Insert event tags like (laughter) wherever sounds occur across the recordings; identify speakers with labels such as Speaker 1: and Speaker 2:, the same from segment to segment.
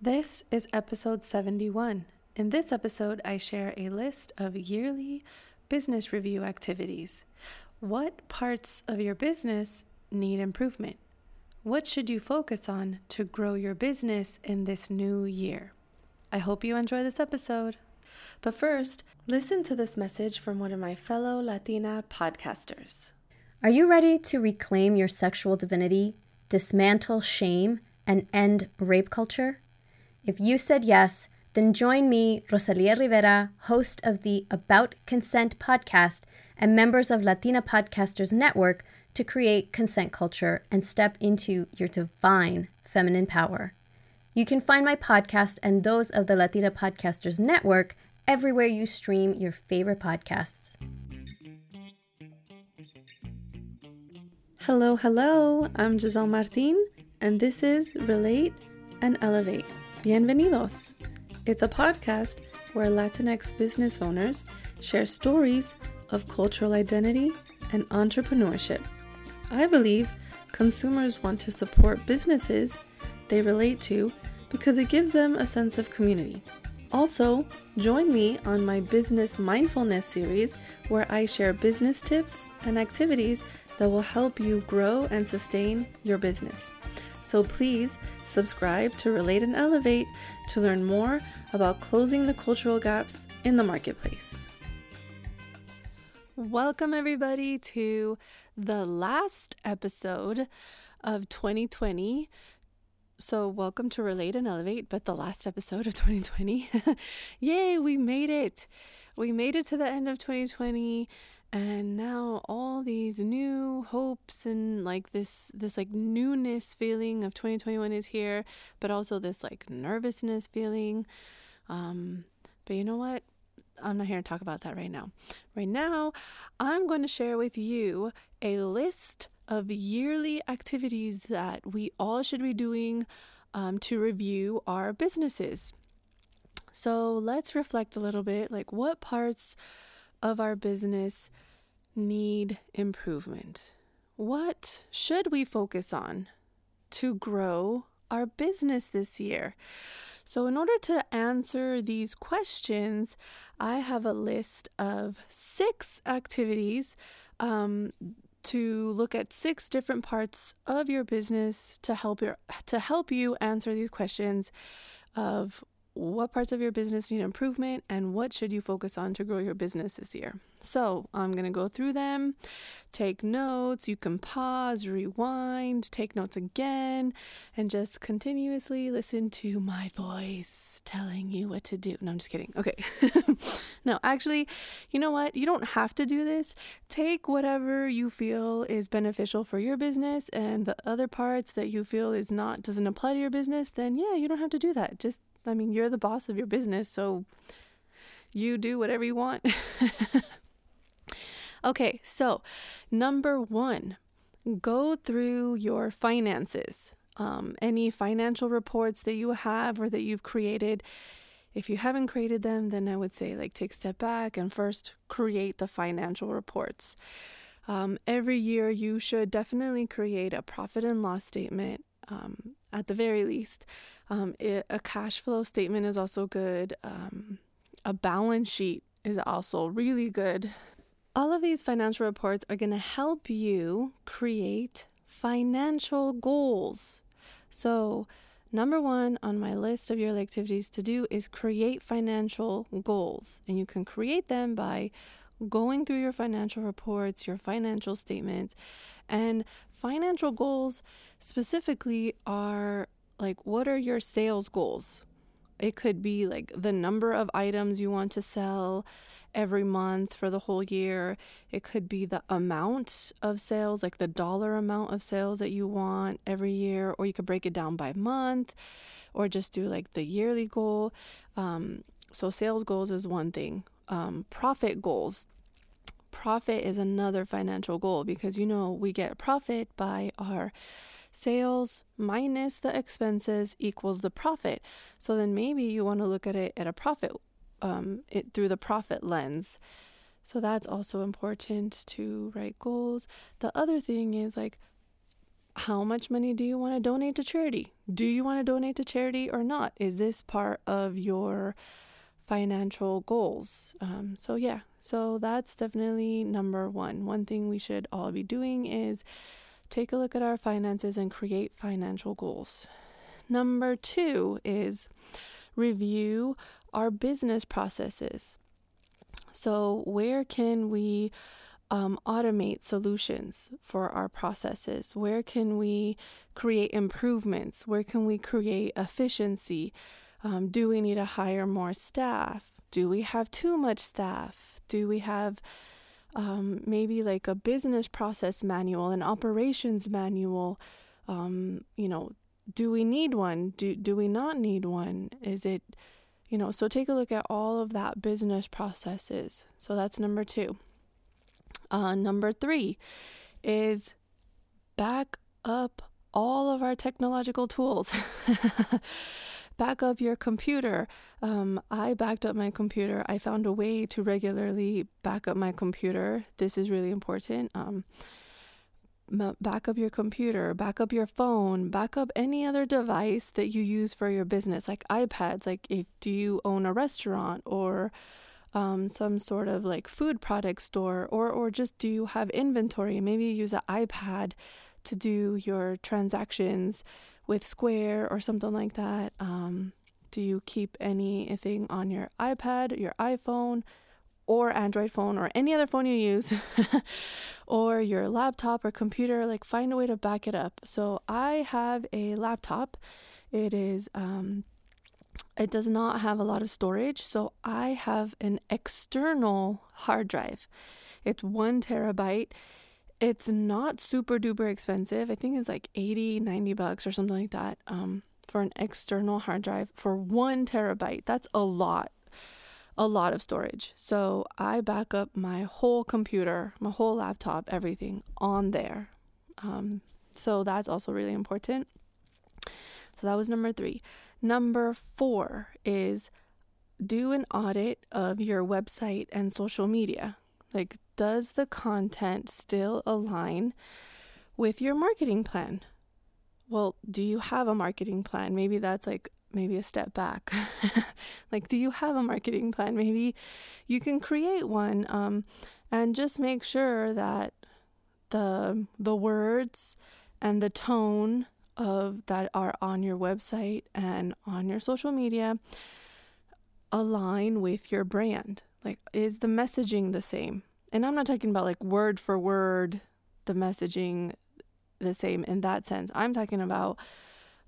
Speaker 1: This is episode 71. In this episode, I share a list of yearly business review activities. What parts of your business need improvement? What should you focus on to grow your business in this new year? I hope you enjoy this episode. But first, listen to this message from one of my fellow Latina podcasters.
Speaker 2: Are you ready to reclaim your sexual divinity, dismantle shame, and end rape culture? If you said yes, then join me, Rosalia Rivera, host of the About Consent podcast and members of Latina Podcasters Network, to create consent culture and step into your divine feminine power. You can find my podcast and those of the Latina Podcasters Network everywhere you stream your favorite podcasts.
Speaker 1: Hello, hello. I'm Giselle Martin, and this is Relate and Elevate. Bienvenidos! It's a podcast where Latinx business owners share stories of cultural identity and entrepreneurship. I believe consumers want to support businesses they relate to because it gives them a sense of community. Also, join me on my Business Mindfulness series where I share business tips and activities that will help you grow and sustain your business. So please subscribe to Relate and Elevate to learn more about closing the cultural gaps in the marketplace. Welcome, everybody, to the last episode of 2020. So, welcome to Relate and Elevate, but the last episode of 2020. (laughs) Yay, we made it! We made it to the end of 2020 and now all these new hopes and like this this like newness feeling of 2021 is here but also this like nervousness feeling um but you know what I'm not here to talk about that right now. Right now, I'm going to share with you a list of yearly activities that we all should be doing um, to review our businesses. So let's reflect a little bit like what parts of our business need improvement? What should we focus on to grow our business this year? So, in order to answer these questions, I have a list of six activities um, to look at six different parts of your business to help your to help you answer these questions of what parts of your business need improvement and what should you focus on to grow your business this year. So, I'm going to go through them, take notes. You can pause, rewind, take notes again, and just continuously listen to my voice telling you what to do. No, I'm just kidding. Okay. (laughs) no, actually, you know what? You don't have to do this. Take whatever you feel is beneficial for your business and the other parts that you feel is not doesn't apply to your business, then yeah, you don't have to do that. Just I mean, you're the boss of your business, so you do whatever you want. (laughs) okay, so number one, go through your finances. Um, any financial reports that you have or that you've created. If you haven't created them, then I would say like take a step back and first create the financial reports. Um, every year, you should definitely create a profit and loss statement um, at the very least. Um, it, a cash flow statement is also good. Um, a balance sheet is also really good. All of these financial reports are going to help you create financial goals. So, number one on my list of yearly activities to do is create financial goals. And you can create them by going through your financial reports, your financial statements, and financial goals specifically are like what are your sales goals? It could be like the number of items you want to sell every month for the whole year. It could be the amount of sales, like the dollar amount of sales that you want every year, or you could break it down by month or just do like the yearly goal. Um, so, sales goals is one thing, um, profit goals profit is another financial goal because you know we get profit by our sales minus the expenses equals the profit. So then maybe you want to look at it at a profit um, it through the profit lens. So that's also important to write goals. The other thing is like how much money do you want to donate to charity? Do you want to donate to charity or not? Is this part of your financial goals? Um, so, yeah, so that's definitely number one. One thing we should all be doing is take a look at our finances and create financial goals. Number two is review our business processes. So, where can we um, automate solutions for our processes? Where can we create improvements? Where can we create efficiency? Um, do we need to hire more staff? Do we have too much staff? Do we have um, maybe like a business process manual, an operations manual? Um, you know, do we need one? Do, do we not need one? Is it, you know, so take a look at all of that business processes. So that's number two. Uh, number three is back up all of our technological tools. (laughs) back up your computer. Um, I backed up my computer. I found a way to regularly back up my computer. This is really important. Um, back up your computer, back up your phone, back up any other device that you use for your business, like iPads. Like, if do you own a restaurant or um, some sort of like food product store, or or just do you have inventory? Maybe you use an iPad to do your transactions with Square or something like that. Um, do you keep anything on your iPad, your iPhone, or Android phone, or any other phone you use, (laughs) or your laptop or computer? Like, find a way to back it up. So, I have a laptop. It is um, it does not have a lot of storage, so I have an external hard drive. It's one terabyte. It's not super duper expensive. I think it's like 80, 90 bucks or something like that um, for an external hard drive for one terabyte. That's a lot, a lot of storage. So I back up my whole computer, my whole laptop, everything on there. Um, so that's also really important. So that was number three. Number four is do an audit of your website and social media. Like, does the content still align with your marketing plan? Well, do you have a marketing plan? Maybe that's like maybe a step back. (laughs) like, do you have a marketing plan? Maybe you can create one um, and just make sure that the the words and the tone of that are on your website and on your social media align with your brand? Like, is the messaging the same? And I'm not talking about like word for word, the messaging the same in that sense. I'm talking about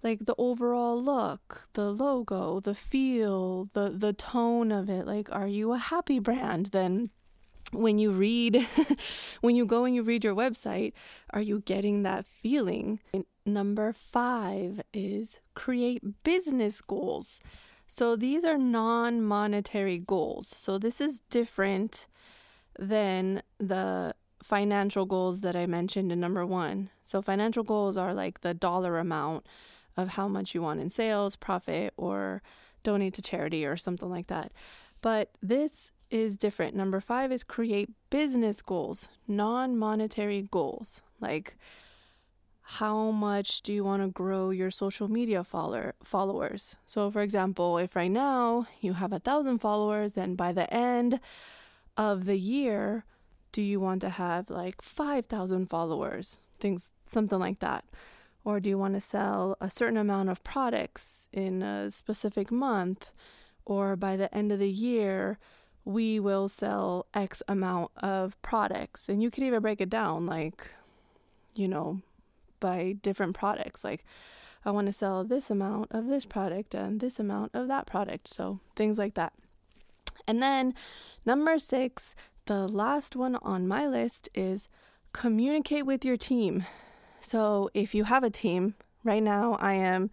Speaker 1: like the overall look, the logo, the feel, the the tone of it. Like, are you a happy brand? Then when you read (laughs) when you go and you read your website are you getting that feeling Number five is create business goals. So these are non monetary goals. So this is different than the financial goals that I mentioned in number one. So financial goals are like the dollar amount of how much you want in sales, profit, or donate to charity or something like that. But this is different. Number five is create business goals, non monetary goals. Like, how much do you want to grow your social media follower followers? So for example, if right now you have a thousand followers, then by the end of the year, do you want to have like 5,000 followers? Things, something like that. Or do you want to sell a certain amount of products in a specific month? Or by the end of the year, we will sell X amount of products. And you could even break it down like, you know, by different products. Like, I want to sell this amount of this product and this amount of that product. So, things like that. And then, number six, the last one on my list is communicate with your team. So, if you have a team, right now I am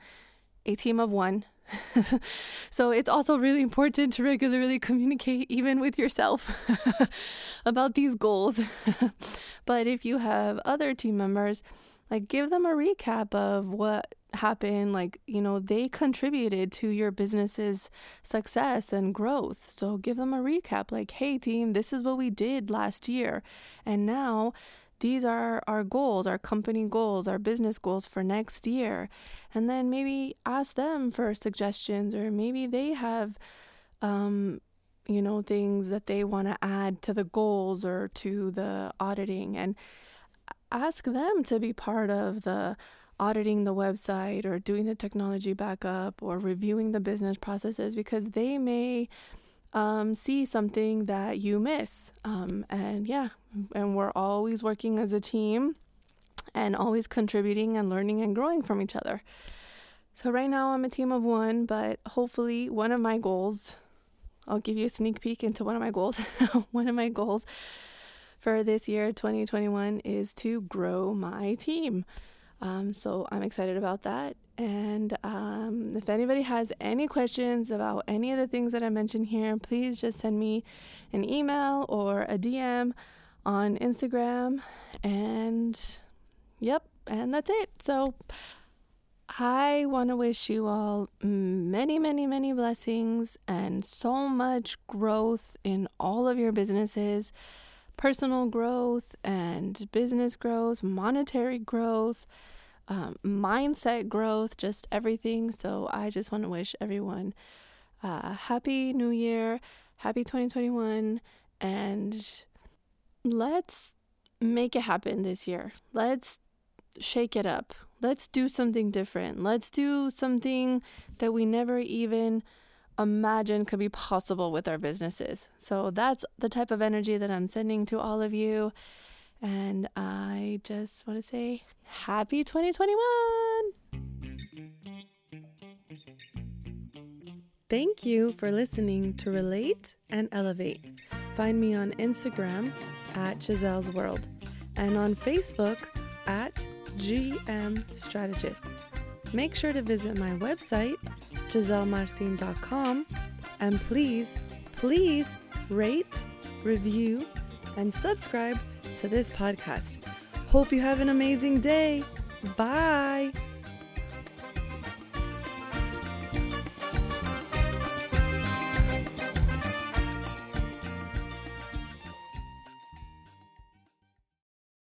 Speaker 1: a team of one. (laughs) so it's also really important to regularly communicate even with yourself (laughs) about these goals. (laughs) but if you have other team members, like give them a recap of what happened like you know they contributed to your business's success and growth so give them a recap like hey team this is what we did last year and now these are our goals, our company goals, our business goals for next year. And then maybe ask them for suggestions, or maybe they have, um, you know, things that they want to add to the goals or to the auditing. And ask them to be part of the auditing the website or doing the technology backup or reviewing the business processes because they may um, see something that you miss. Um, and yeah, and we're always working as a team and always contributing and learning and growing from each other. So right now I'm a team of one, but hopefully one of my goals, I'll give you a sneak peek into one of my goals. (laughs) one of my goals for this year, 2021, is to grow my team. Um, so I'm excited about that. And um, if anybody has any questions about any of the things that I mentioned here, please just send me an email or a DM on Instagram. And yep, and that's it. So I want to wish you all many, many, many blessings and so much growth in all of your businesses personal growth and business growth, monetary growth, um, mindset growth, just everything. So I just want to wish everyone uh, happy new year, happy 2021, and let's make it happen this year. Let's shake it up. Let's do something different. Let's do something that we never even imagine could be possible with our businesses. So that's the type of energy that I'm sending to all of you. And I just want to say happy 2021. Thank you for listening to Relate and Elevate. Find me on Instagram at Giselle's World and on Facebook at GM Strategist. Make sure to visit my website, gisellemartin.com, and please, please rate, review, and subscribe to this podcast. Hope you have an amazing day. Bye.